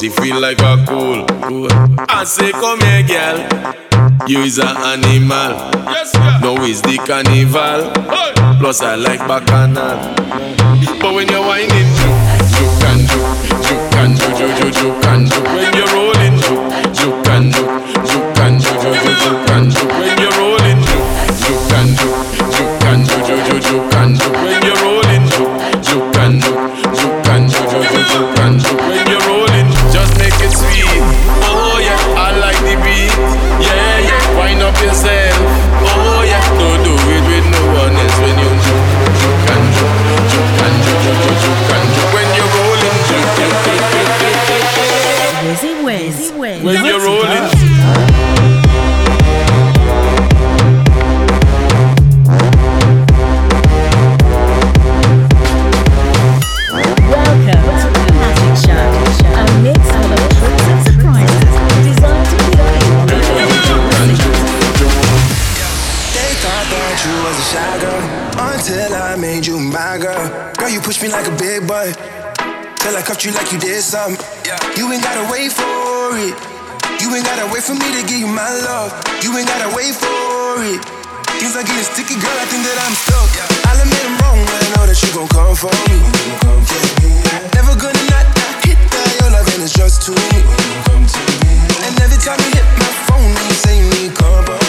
she feel like a cool. cool. I say, come here, girl. You is an animal. Yes, No is the carnival. Plus I like bacchanal. But when you're whining, juke, and juke, juke and juke, juke, juke, juke and juke. Till you like you did something. You ain't gotta wait for it. You ain't gotta wait for me to give you my love. You ain't gotta wait for it. Things are getting a sticky, girl. I think that I'm stuck. I'll admit I'm wrong, but I know that you gon' come for me. Yeah. Never gonna not hit that. Your loving is just too me. And every time you hit my phone, you say you need company.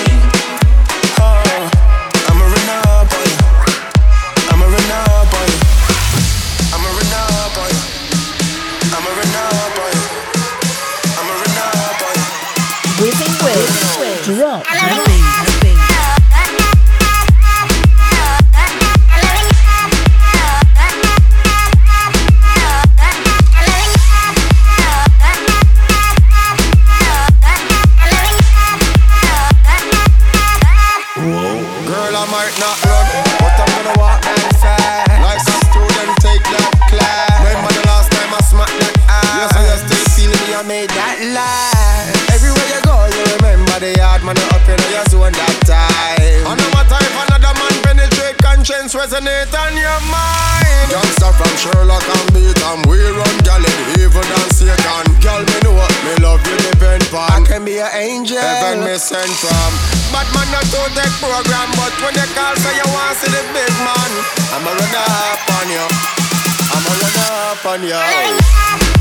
And we run gal in evil than Satan. Girl, me know what me love you depend on. I can be an angel. Heaven me sent from. Batman not to take program, but when you call say you want see the big man, I'ma run up on you. I'ma run up on you.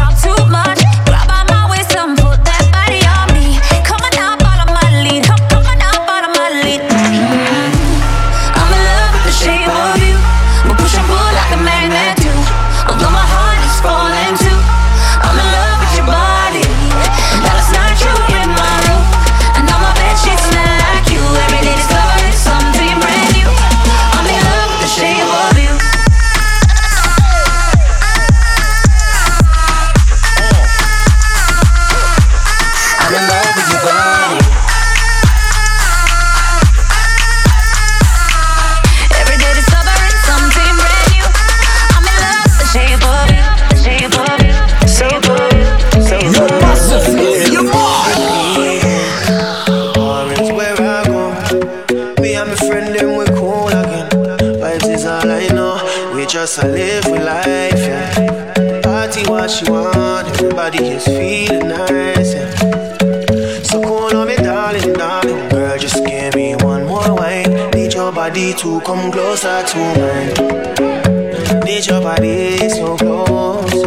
Girl, just give me one more wine. Need your body to come closer to mine. Need your body so close.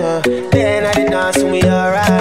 Then I did dance to me, alright.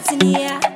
Put your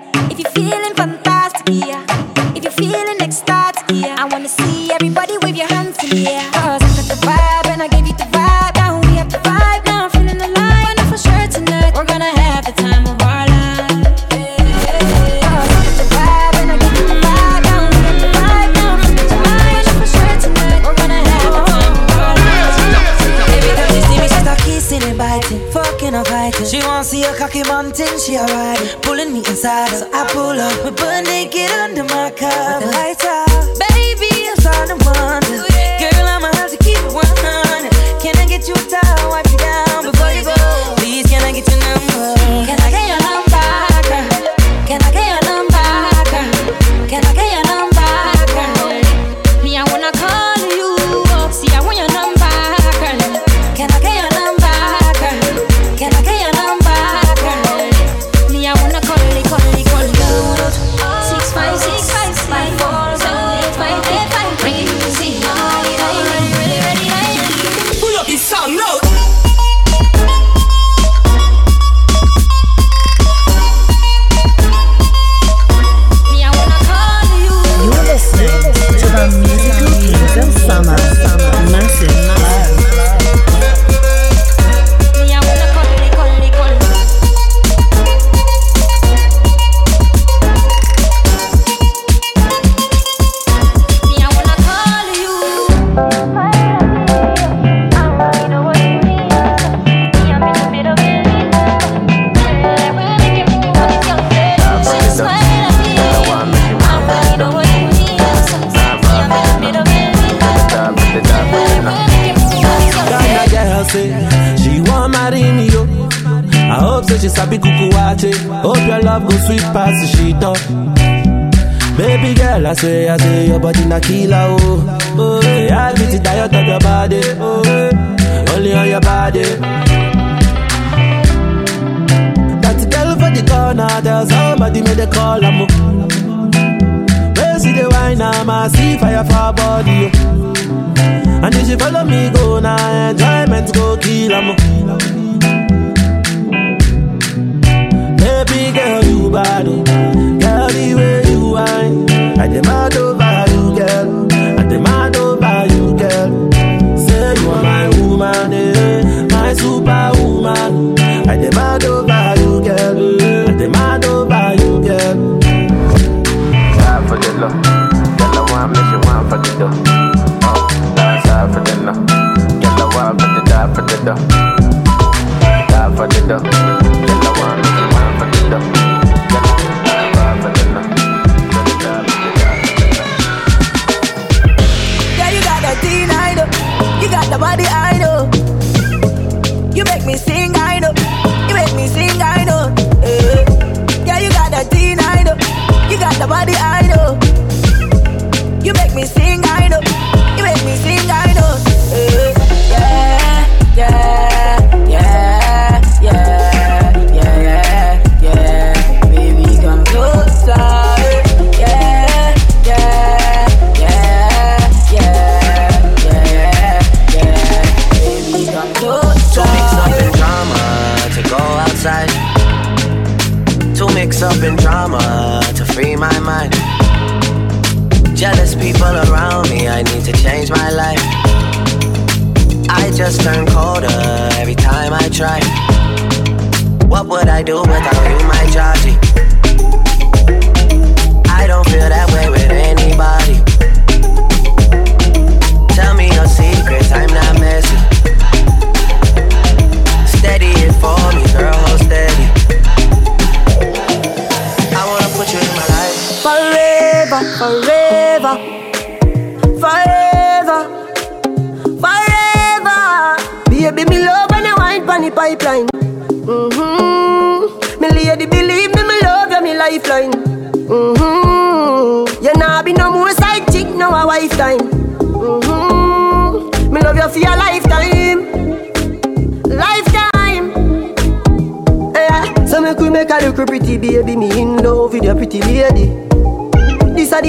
Hope your love go sweet past the sheet up. Baby girl, I say, I say your body na killer oh. Oh, yeah, I beat the diet of your body. Oh, only on your body. That girl for the corner, there's somebody made a call. I'm see the wine, I'm a see fire for body. Oh. And if you follow me, go now, enjoyment go kill, I'm Baby girl, you bad, oh. girl, the way you whine. I demand over you, girl. I demand over you, girl. Say you are my woman, eh, my superwoman. I demand over you, girl. I demand over you, girl. Die for the love. Girl, I want me, she want for the dough. Oh, side for the love. Girl, I want for the die for the dough. Die for the dough.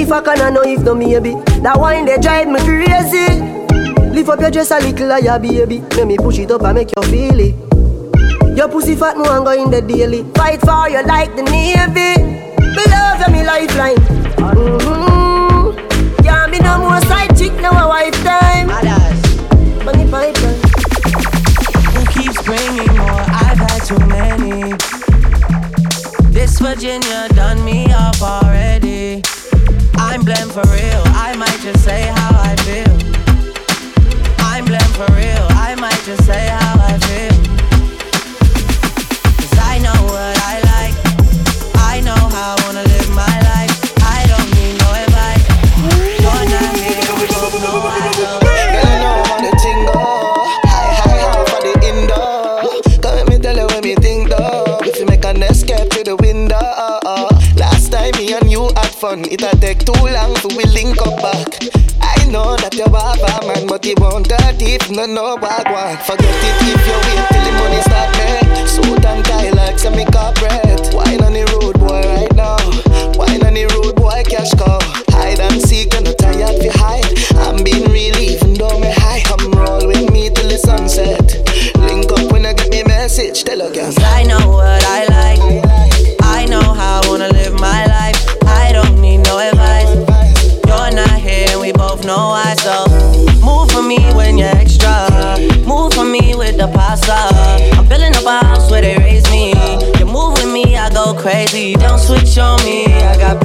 A the fuck I know if no maybe That wine they drive me crazy. Lift up your dress a little higher baby. Let me push it up and make you feel it. Your pussy fat no go in the daily. Fight for you like the navy. Me love you me lifeline. Mm-hmm. Can't be no more side chick now a wife time. Money pipeline. Who keeps bringing more? I've had too many. This Virginia done me up already. I'm blamed for real. I might just say how I feel. I'm blamed for real. I might just say how I feel. Cause I know what too long for we link up back. I know that you have a man, but he won't got if no no bag one. Forget it if you wait till the money start make. Suit and tie like semi corporate. Wine on the road, boy, right now. Wine on the road, boy, cash cow. Hide and seek, and not tired fi hide. I'm being real, even though me high. Come roll with me till the sunset. Link up when I get me message. Tell her, girl. I know crazy. Don't switch on me, I got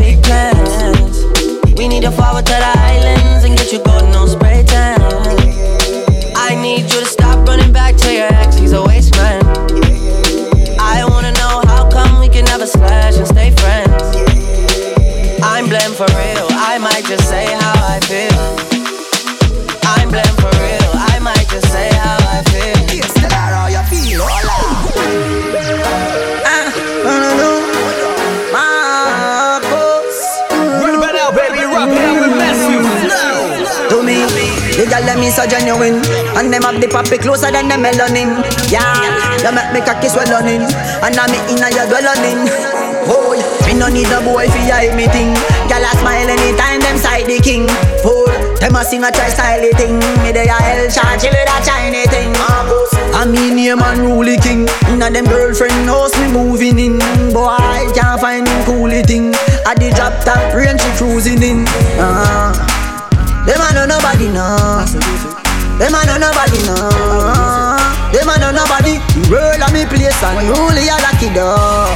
is so genuine And them have the poppy closer than the melanin. Yeah, you make me cocky swelling And I'm inna your dwelling Boy, me no need a boy fi hide me thing Girl a smile anytime them side the king. Fool, them a sing a try style thing. Me dey a hell chill with a Chinese thing. I mean name and rule king. Inna them girlfriend house me moving in. Boy, can't find him coolie thing. At the drop top range she cruising in. Uh. Them a know nobody know. Them a know nobody know. Them a know nobody. The world a me place and only a lucky door.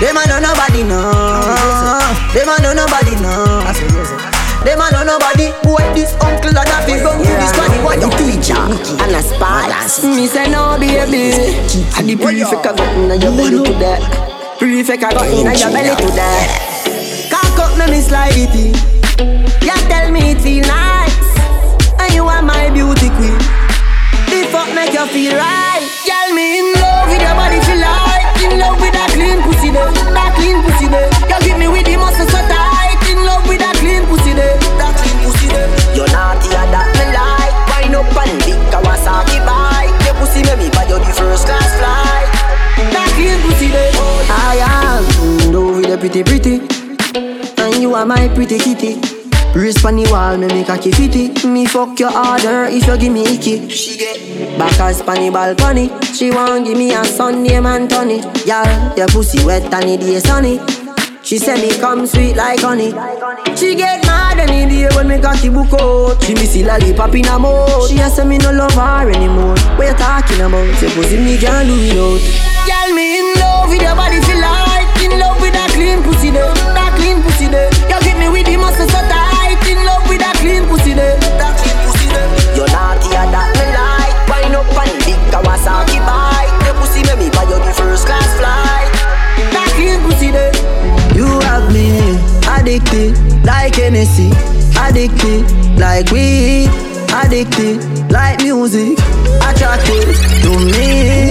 Them a know nobody know. Them a know nobody know. Them a know nobody. Boy, this uncle and a big gun. This one what you teacher and a spy. Me say no baby. And the prefect a got inna your belly to that. Prefect a got in inna your belly to that. Cock up me me slide it. You tell me it feel nice. And you are my beauty queen. The fuck make you feel right Girl, me in love with your body feel like In love with that clean pussy there That clean pussy there You give me with the muscle so tight. In love with that clean pussy there That clean pussy there You're naughty and that me like. Wind up and big Kawasaki bike Your pussy make me buy you the first class flight. That clean pussy I am in love with the pretty pretty. And you are my pretty kitty Wrist on the wall, me make a fitty. Me fuck your order if you give me icky. She get back as the balcony. She want give me a Sunday man Tony. Y'all, your pussy wet and it is sunny. She say me come sweet like honey. She get mad any day when me cocky book out. She miss the lollipop in her mouth. She a say me no love her anymore. What you talking about? Say pussy me can't do without. Hennessy, addicted like weed, addicted like music, attracted to me.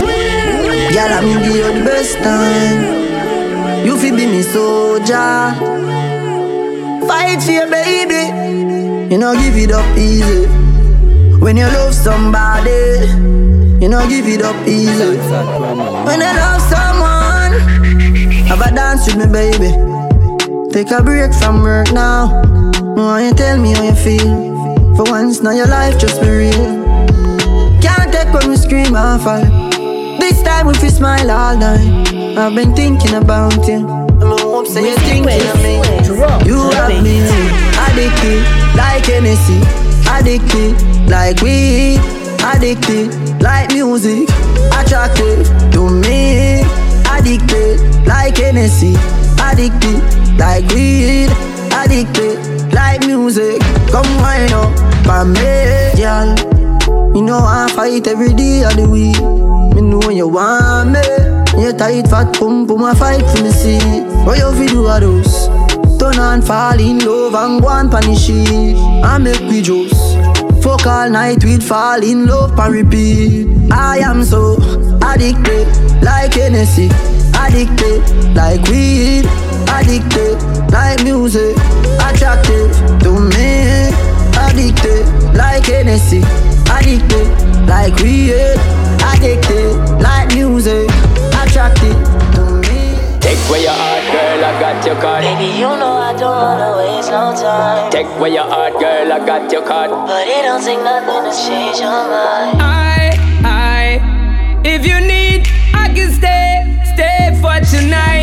Girl, I'm give you the best time. You fi be me soldier. Fight for your baby. You know give it up easy. When you love somebody, you know give it up easy. When you love someone, have a dance with me, baby. Take a break from work now. Why you tell me how you feel. For once, now your life just be real. Can't take when we scream and fall. This time if you smile all night. I've been thinking about you. We're thinking of me. You have me addicted like Hennessy, addicted like weed, addicted like music, attracted to me, addicted like Hennessy, addicted like weed, addicted like music. Come wind up for me, girl. You know I fight every day of the week. Me know when you want me. You tight fat pump, pum a fight for me see. What you fi do a those? Turn on, fall in love and go and punish it. I make we juice. Fuck all night, we'd fall in love and repeat. I am so addicted, like Hennessy. Addicted, like weed. Addicted, like music, attracted to me. Addicted, like Hennessy, addicted, like weed. Addicted, like music, attracted to me. Take where your heart, girl, I got your card. Baby, you know I don't wanna waste no time. Take where your heart, girl, I got your card. But it don't take nothing to change your mind. I, I, if you need, I can stay, stay for tonight.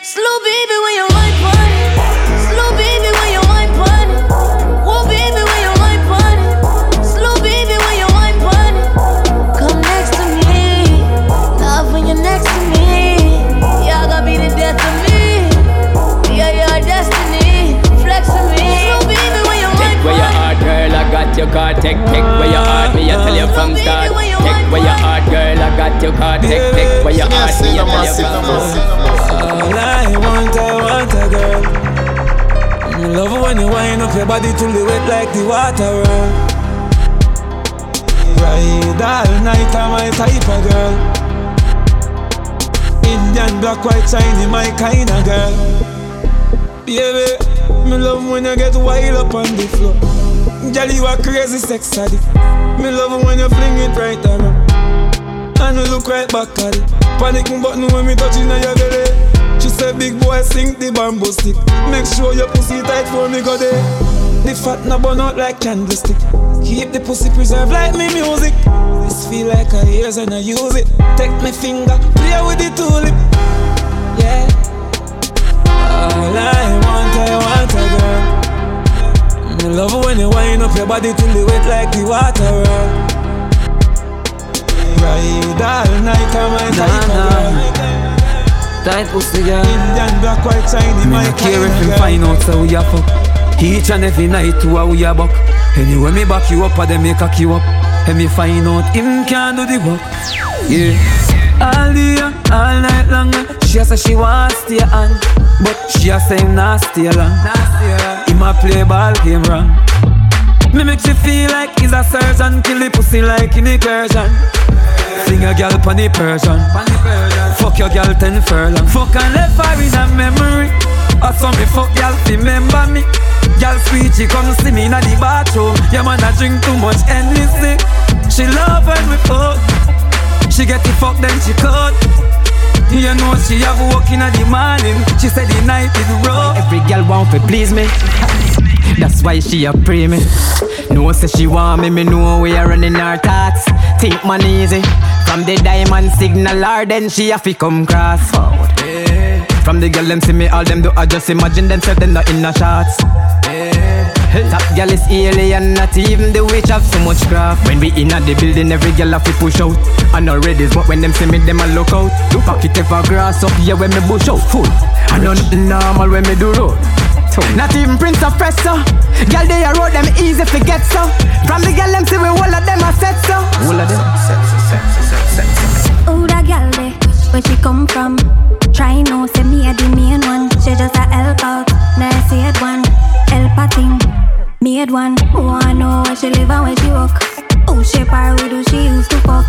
slow baby when you wine pon. Slow baby when you wine pon. Whoa baby when you wine pon. Slow baby when you wine pon. Come next to me, love when you're next to me. Y'all gonna be the death of me. Yeah, your destiny, flex me. Slow baby when you wine Take where your heart, girl, I got your card. Take, where your heart, me, I tell you from start. Got your card. Take, take where your heart, me, I tell you from. All I want, I want a girl. Me love when you wind up your body till you wet like the water world. Ride all night, I'm my type of girl. Indian black, white, shiny, my kind of girl. Baby, me love when you get wild up on the floor. Girl, you are crazy sex addict. Me love when you fling it right around. And look right back at it. Panic button when me touching on your belly. She said, big boy, sink the bamboo stick. Make sure your pussy tight for me go there. The fat no burn out like candlestick. Keep the pussy preserved like me music. This feel like a years and I use it. Take my finger, play with the tulip. Yeah. All I want, I want a girl. Me love when you wind up your body till you wet like the water. Ride all night, I'm my of girl. Tight pussy girl. Indian black, white, shiny, Me my no care if him find out so we a fuck. Each and every night to a we a buck. Anyway me back you up or them me cock you up. And me find out him can do the work. Yeah. All day, all night long. She a say she want stay on, but she a say him not stay long. Him a play ball game wrong. Me make she feel like he's a surgeon, kill the pussy like in incursion. Sing a gal pon the Persian. Fuck your gal ten furlong. Fuck and left her in a memory. I saw me fuck gal remember me. Gal sweet, she come see me in the bathroom. Yeah man, I drink too much endlessly. She love when we fuck. She get the fuck then she cut. You know she have work in the morning. She said the night is rough. Every girl want to please me. That's why she a pray me. No say she want me, me know we are running our thoughts. Think man easy. From the diamond signal her, then she a to come cross. From the girl them see me, all them do I just imagine themselves them not in the shots. Top girl is alien, not even the witch have so much craft. When we in at the building, every girl have to push out. I know ready, but when them see me, them a look out. Do pocket ever grass up here when me bush out full. I know nothing normal when me do road. Not even Prince of Presto. Girl, they a road them easy to get so. From the girl them see we all of them a set so. All of them. Who that gal there? Where she come from? Try no, say me a the main one. She just a help out. Now I see it one. Help a thing. Made one. Wanna know where she live and where she work. Who shape her with who she used to fuck.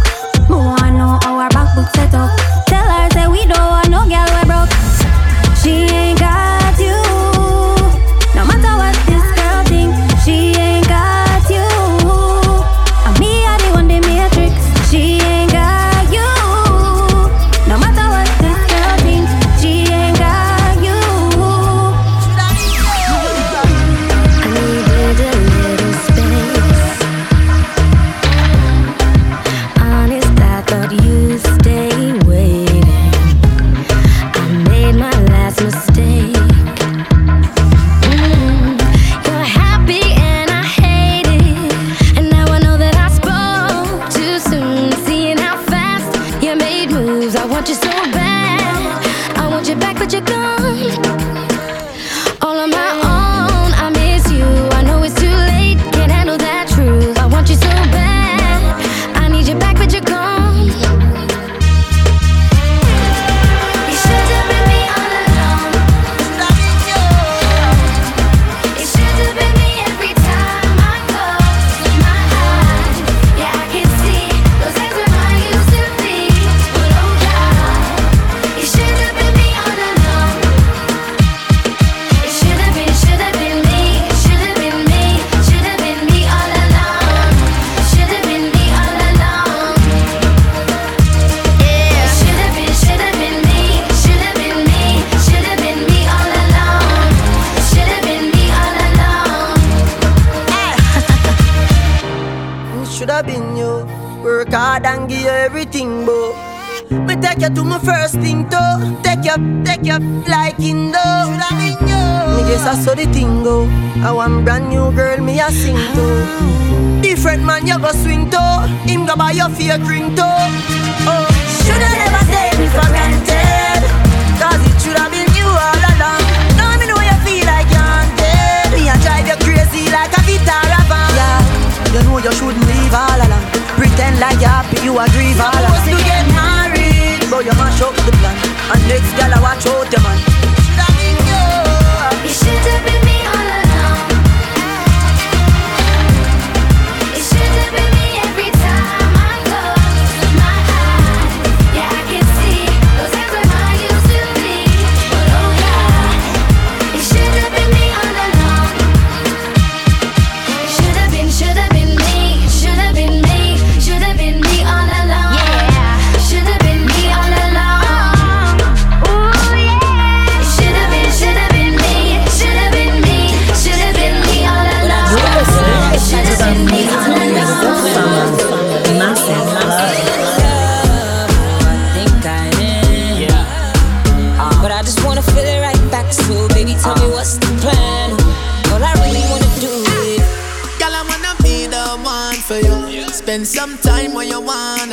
Should have been you. Work hard and give you everything, bro. Me take you to my first thing, though. Take you, take you like Indo. Should have been you. Me guess I saw the thing go. I want brand new girl, me a sing to. Different man, you go swing to. Him go buy your fear drink to. Oh, shoulda never take me for granted. Cause it shoulda been you all along. Now me know you feel like you're haunted. Me a drive you crazy like a Vitara van. Yeah, you know you shouldn't leave all along. Pretend like you're happy, you a grieve all along. Supposed to get married, but you mash up the plan. And next gal I watch out your man.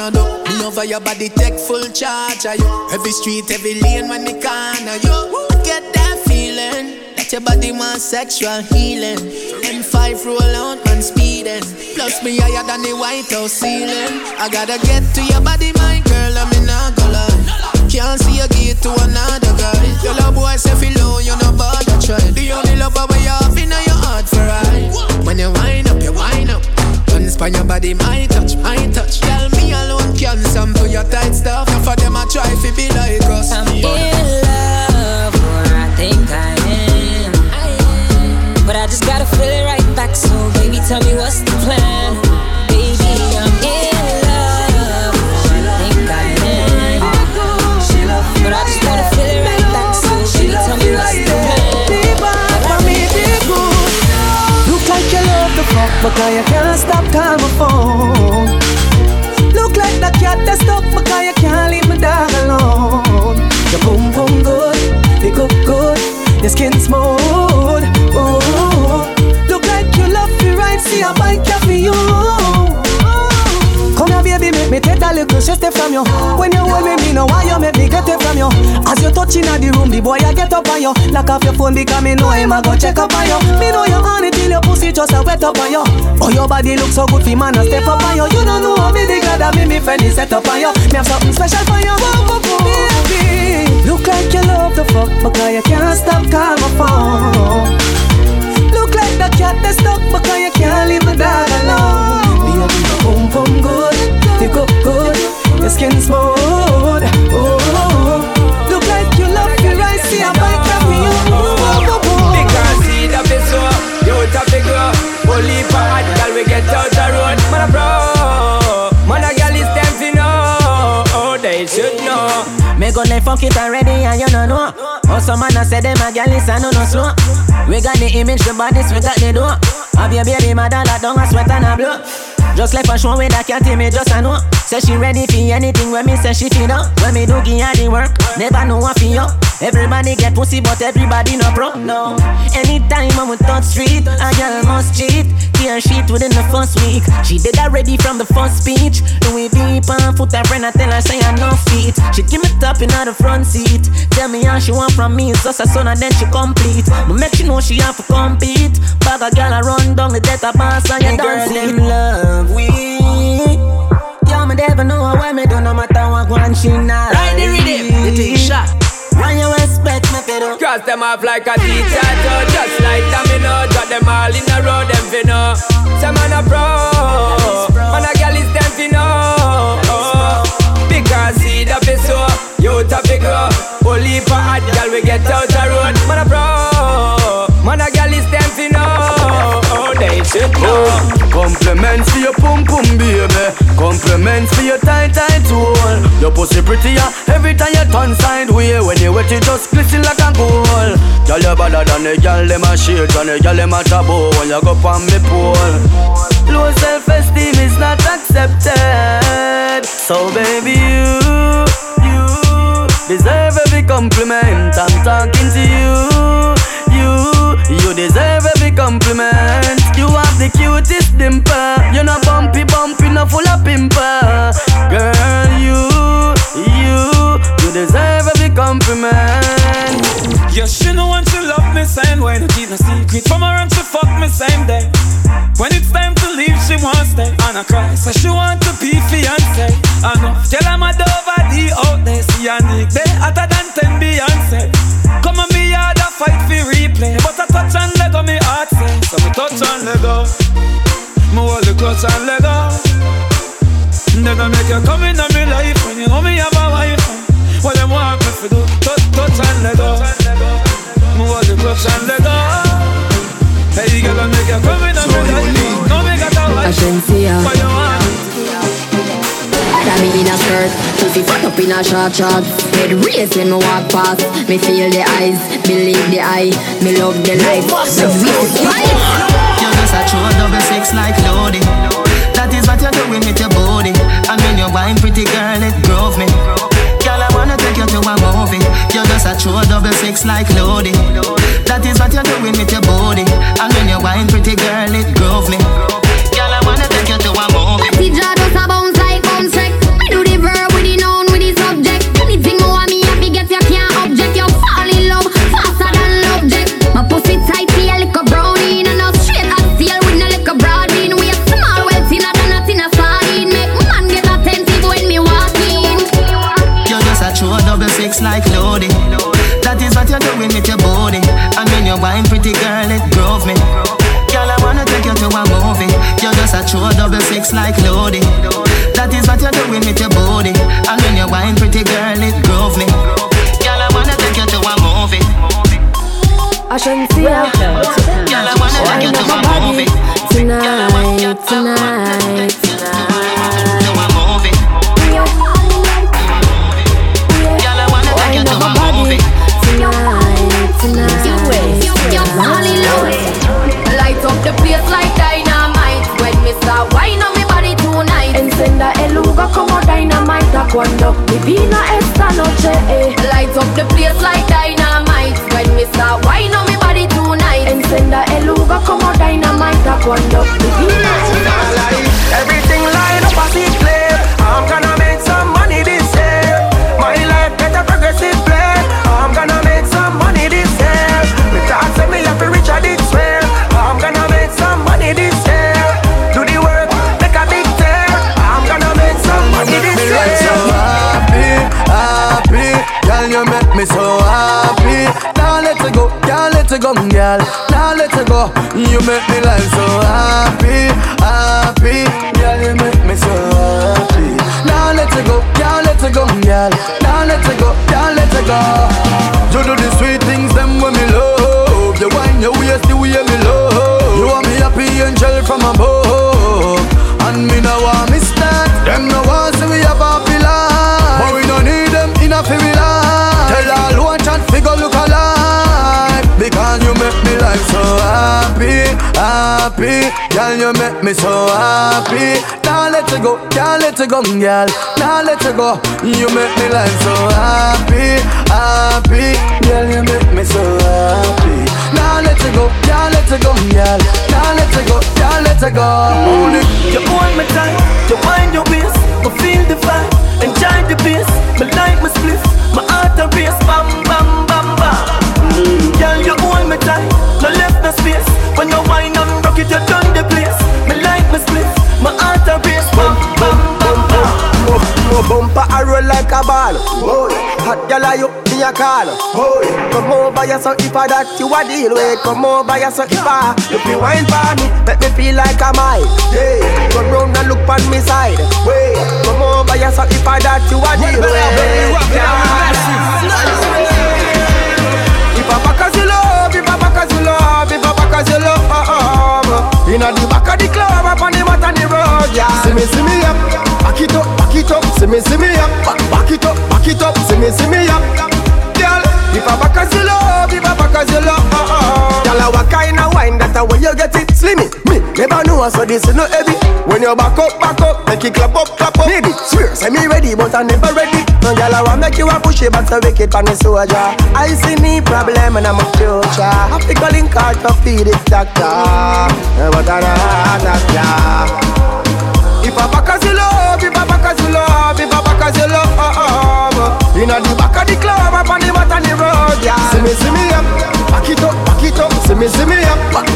Wanna do. Oh. Me over your body, take full charge of you. Every street, every lane, when the corner you get that feeling. That your body wants sexual healing. M5 roll out and speeding. Plus me higher than the White House ceiling. I gotta get to your body, my girl. I'm in a lie. Can't see you get to another guy. Your love boy say feel low, you no bother try. The only lover you have in your heart for right. When you wind up, you wind up. Don't span your body, my touch, my touch. Tell me alone can your tight stuff. Enough of them I try to be like us. I'm in love, or I think I am. But I just gotta feel it right back. So baby, tell me what's the plan? Because you can't stop calling my phone. Look like the cat that's stuck, because you can't leave my dog alone. Your boom boom good, you cook good, your skin smooth. Oh, oh, oh, look like you love me right, see I buy coffee you. A little shit from you. When you hold me, me know why you make me get it from you. As you touching at the room, the boy I get up on you. Lock off your phone because me know him I go check up on you. Me know you on it till your pussy just a wet up on you. Oh, your body look so good, fi man a step up on you. You don't know how me the God that me me friend is set up on you. Me have something special for you, baby. Look like you love the fuck because you can't stop call my phone. Look like the cat that's stuck because you can't leave my dog Left fuck it already and you no know. Oh, some man I say them a is a no no slow. We got the image, the bodies, we got the door. Have your baby mother lock down a sweat and a blow. Just like a show with that cat me just I know. Say she ready for anything when me say she feel up. When me do give her the work, never know what feel up. Everybody get pussy, but everybody no pro. No. Anytime I'm with touch street, a girl must cheat. Tear sheet within the first week. She did already from the first speech. Louis V pan foot her friend, I tell her say I no feet. She give me top in the front seat. Tell me how she want from me, it's just a son and then she complete. But make she know she have to compete. Bag a girl a run down the death of boss and you dance in love with. Yo, me never know why me do no matter what one she not. Ride the rhythm, the thing shot. When you expect me to do. Cross them off like a teacher so Just like domino Drop them all in a row Them fi know. Some man a pro Man a girl is them fi know. Because see the fi so You top fi grow Only for hot girl we get out the road Man a pro Man a girl is them fi know Should know Compliments for your pum pum baby Compliments for your tight tight hole Your pussy prettier every time you turn side way When you wet it just glisten like a gold Girl you better than the girl them a shades And the girl them a taboo When you go on me pole Low self-esteem is not accepted. So baby, you, you deserve every compliment. I'm talking to you, you, you deserve every compliment. The cutest dimple. You're not bumpy, bumpy, not full of pimple. Girl, you, you, you deserve every compliment. Yeah, she know when she love me same way. No keep no secret from her and she fuck me same day. When it's time to leave, she won't stay. And I cry, so she want to be fiance. I know, tell her my over the out there. See a they hotter than 10 Beyonce. Come on, me a fight for replay. But touch and let go, me heart say. So me touch and let go. Me hold the clutch and let go. Then I make you come in my life when you know me have a wife. What them want me to do? Touch, touch and let go. Me hold the clutch and let go. Hey, girl, I make you come in my life. No me got a wife. Agencia. What you want? Me in a skirt, pussy fuck up in a short short Head race when me walk past Me feel the eyes, believe the eye Me love the life, the just a true double six like loading. That is what you're doing with your body. And when you're wine, pretty girl, it grove me. Girl, I wanna take you to a movie. You're just a true double six like loading. That is what you're doing with your body. And when you're wine, pretty girl, it grove me. Girl, I wanna take you to a movie. Go, girl. Now let it go. You make me life so happy, happy. Girl, you make me so happy. Now let it go, can't let it go, girl. Now let it go, can't let it go. You do the sweet things, them when me love. You wind your waist the way me love. You want me happy angel from above. And me no want me stand Them no want see we have happy life But we no need them in a feel life Tell all one chat figure look alive Because you make me life so happy, happy. Girl you make me so happy. Now let it go, can't let it go girl. Now let it go. You make me life so happy, happy. Girl you make me so happy. Now let it go, can't let it go girl. Now let it go, can't let it go. Only you hold me tight, you wind your waist, me feel the vibe, enjoy the bass. Me like my spliff, my heart a race, bam bam bam bam. Girl, you hold me tight, no left no space. When you wind and rock it, you done the place. Me like my spliff, my heart a race, bam bam bam bam. No bumper a roll like a ball. Boy, hot gyal are you me a call. Boy, come over here so if I that you a deal with. Come over here so if I you feel wine for me, make me feel like I'm high. Yeah, turn round and look on me side. Wait, come over here so if I that you a deal with. Yeah. Back as you love, I back as you love, you love. Inna the back of the club, up on the mat on the road, yeah. See me, see me up, back it up, back it up. See me, see me up, back it up, back it up. See me, see me up, know so this is no heavy. When you back up, back up, make it clap up, clap up. Baby, swear, say me ready, but I never ready. No girl, I want make you a push it back so wicked pan the soldier. I see me problem and I'm a future. I fi calling card to feed it doctor, but I not doctor. If I back as you love, if I back as you love, if I back as you love, inna the back of the club, up on the back of the road, yeah. See me, see me up, back it up, back it up. See me, see me up, back,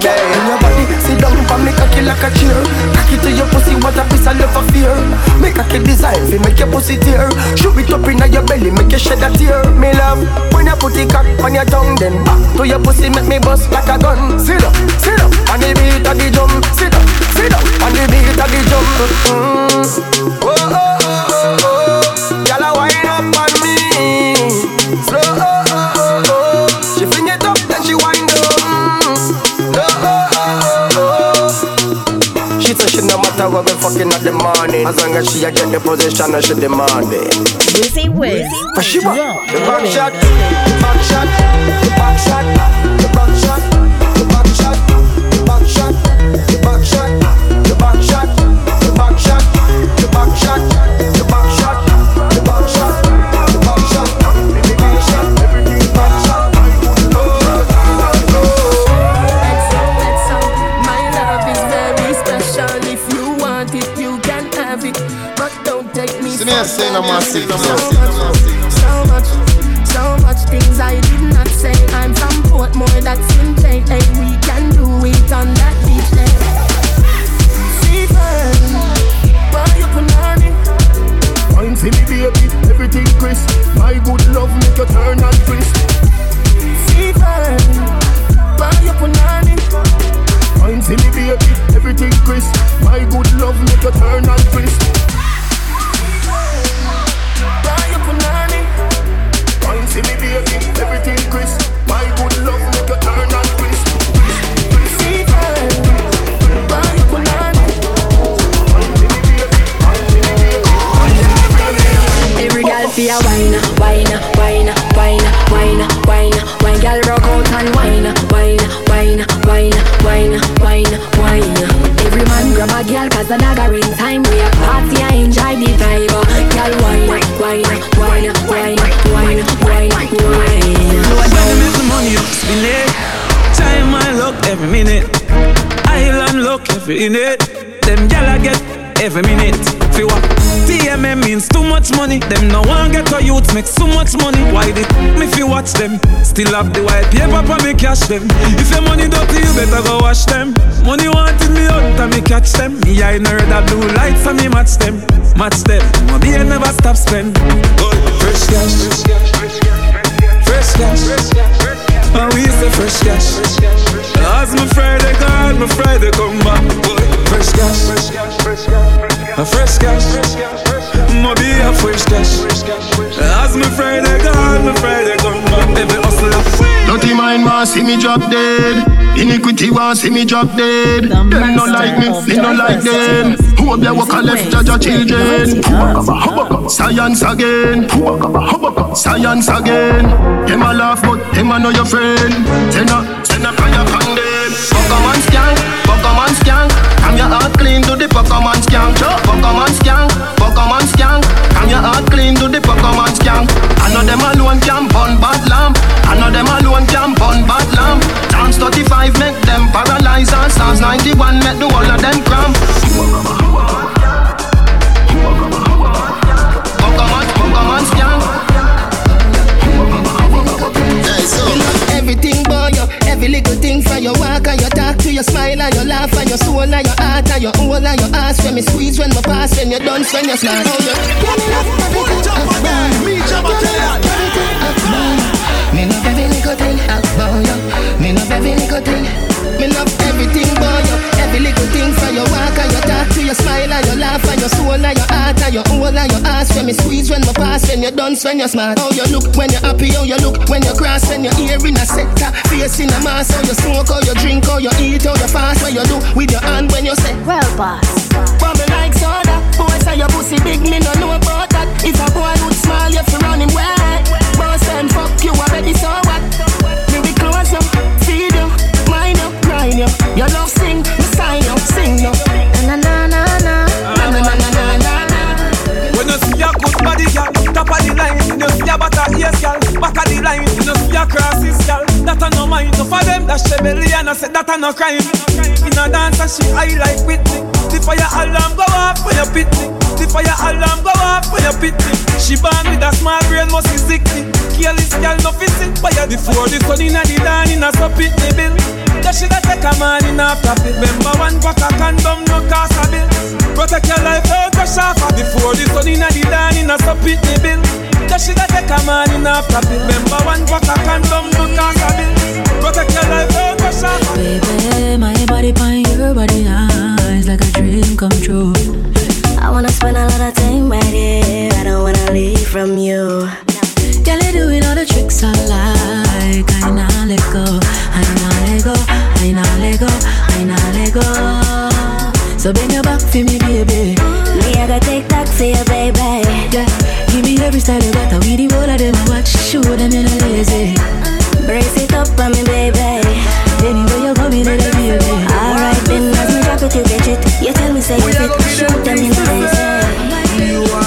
baby. In your body, sit down for me, cocky like a chair. Cocky to your pussy, what a piece of love of fear. Make a kid design, fi make your pussy tear. Shoot it up inna your belly, make you shed a tear. Me love, when you put the cock on your tongue, then back to your pussy, make me bust like a gun. Sit up, sit up, on the beat of the drum. Sit up, sit up, on the beat of the drum. Mm. Matter what we fucking at the morning. As long as she a get the position and she demand it Wizzy Wiz. Want the back shot, the back shot, the back shot, take me See me, I say no more, see no so more, see no more. much, so much, so much things I did not say. I'm from Portmore, that's in J. Hey, we can do it on that beach there. Stephen, why you punani? Fine, see me baby, everything crisp. My good love make you turn and twist. Stephen, why you punani? Fine, see me baby, everything crisp. My good love make you turn and twist. Wine, wine, wine, wine, wine, wine. Girl rock out and wine, wine, wine, wine, wine, wine, wine. Every man grab a girl 'cause the dagger in time. We a party and enjoy the vibe. Girl wine, wine, wine, wine, wine, wine, wine. When make the money spin it. Time my luck every minute. Island luck every minute. Them gyal I get every minute. Fi what? TMM means too much money. Them no one get a youth make so much money. Why they me fi watch them? Still have the white paper for me cash them. If your money dirty, you better go wash them. Money wanted me out and me catch them. Me I know that blue lights and me match them. Match them. Money I never stop spend. Fresh cash. Fresh cash. And we say fresh cash. As my Friday gone, my Friday come back. Fresh cash. A fresh cash. Mo be a fresh cash. As my Friday gone, my Friday come back. Every hustler. Mind want see me drop dead. Iniquity want see me drop dead. Them no like me, me no like them. Who up there walk a left judge your children? Science again. Science again. Them a laugh but them a know your friend. Send a send a fire upon them. Pokemon skank, Pokemon skank. Come your heart clean to the Pokemon skank. Pokemon skank, Pokemon skank. Come your heart clean to the Pokemon skank. I know them alone can burn bad lamp. 95 make them paralyze and stars. 91 make the whole of them cramp. Everything you, every little thing your walk and your talk. To your smile and your laugh and your soul and your heart and your whole and your ass. When me squeeze when my pass when you dance when you slash. Oh, yeah. Me me me love, every little thing every little thing. Me love everything about you. Every little thing from your walk and your talk to your smile and your laugh and your soul and your heart and your whole and your ass when me squeeze when me pass when you done when you smile. How you look when you're happy, how you look when you cross when you're here in a sector, face in a mask, how you smoke, how you drink, how you eat, how you fast, what you do with your hand when you say, Well, boss. But me like soda, boy say your pussy big, me no know about that. If a boy love sing, sign sing. Na na na na na na na na na na na. When you see good body, girl, top of the line. When you see girl, back of the line. When you see crosses, girl, that no mind. No for them and I said that a no crying. In a dance and she high like Whitney. The fire alarm go off when you pit me. The fire alarm go off when you pit me. She born with a small brain, must be sick. Careless girl, no fit it. Before the sun inna the dawn, inna so pit me bill. She take a man in a profit. Remember one pack of condom, no cost a bill. Protect your life. Before the sun the dawn, bill. She take a man in a profit. Remember one pack of condom, no cost a bill. Protect your life. Baby, my body on your body eyes like a dream come true. I wanna spend a lot of time right here. I don't wanna leave from you. Girl, you doing all the tricks I like. I nah let go, I nah let go, I nah let go. So bend your back for me, baby. Me, I gotta take that for you, baby. Yeah, give me every style you got. We the whole of them I watch. Show them in a lazy. Brace it up for me, baby. Anyway you go, me there, baby. Alright, then as me drop it, you get it. You tell me say you fit. Shoot them in the lazy.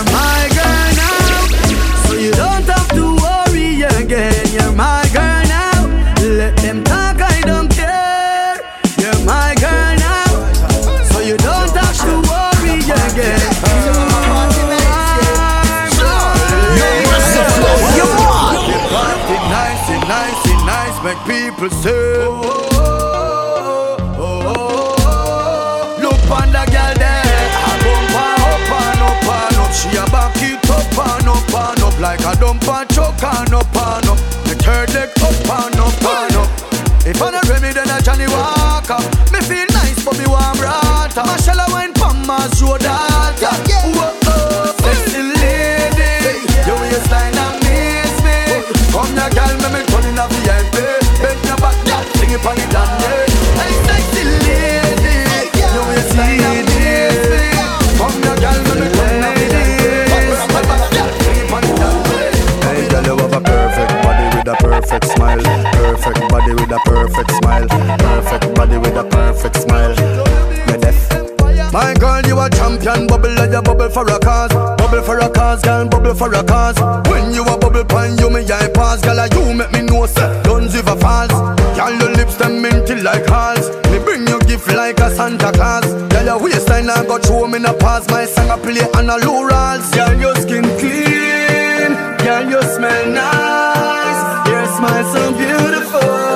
People say. Oh, oh, oh, oh. Look on the girl there, a bumper up and up and up. She a back it up and up and up like a dumper choke and up and up. The third leg up and up and up. If I don't Remy, then a Johnnie Walker. Me feel nice, but me warm rata. Marshall a wine pon my on it and learn. Hey, sexy lady, you will see this. Come now, girl, let me come now. With a perfect smile, perfect body with a perfect smile, perfect body with a perfect smile. My girl, you a champion, bubble like a bubble for a cause. Bubble for a cause, girl, bubble for a cause. When you a bubble pine, you me eye pass, girl, you make me know say, don't ever falls. Girl, your lips them minty like halls. Me bring you gift like a Santa Claus. Girl, your waistline I got show me no pass. My song I play on a low rolls. Girl, your skin clean, girl, you smell nice. Your smile so beautiful.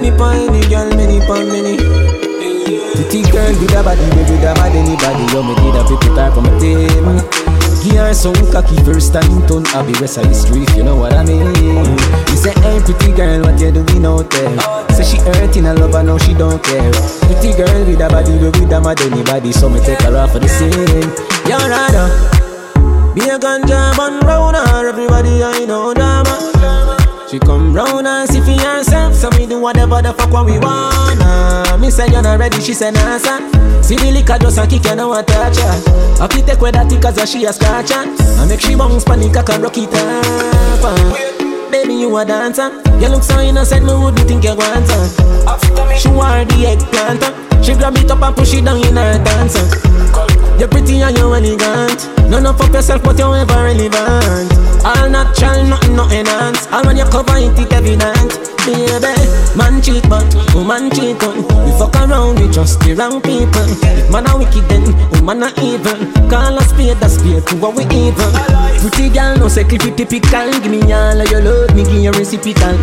Any piney girl, many pon many. Pretty girl with a body, baby, a bad anybody You me need a bit time for my team Give her some cocky first time turn I be rest of the street, you know what I mean? You say, hey pretty girl, what you doing out there? Say she hurting a lover, now she don't care. Pretty girl with a body, baby, with a mad anybody So me take her off for the scene. You're rather be a ganja bun round her, everybody I know drama. She come round and see for herself, so we do whatever the fuck what we wanna. Me say you're not ready, she say nah son. See the liquor just a kick, you know what touch her. Happy take with that cause she a scratch her. I make she bounce panic, I can rock it up. uh. Baby, you a dancer. You look so innocent, me wouldn't think you want her. She wear the eggplant. uh. She grab it up and push it down in her dancer. You're pretty and you're elegant. None of up yourself, but you're ever relevant. All natural, nothing, no enhance. All when you cover it, it evident. Baby, man cheat, but woman cheat on. We fuck around, we trust the wrong people. If man a wicked, then woman a evil. Call a spade, a spade, to what we evil. Pretty girl, no it typical. Give me all of your love, me give you reciprocal.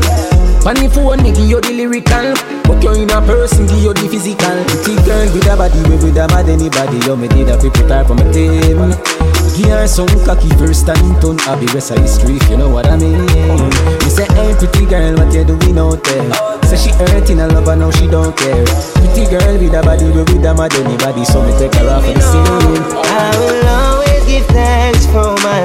Funny phone, me give you the lyrical. Put you in a person, give you the physical. Pretty girl with a body, we with a bad anybody. You me did a people type on my team. Her some cocky first time turn I be rest of street, you know what I mean? You say, hey pretty girl, what you doing out there? Say she hurting a lover, now she don't care. Pretty girl with a body, we with a mad anybody So me take her off for the scene. I will always give thanks for my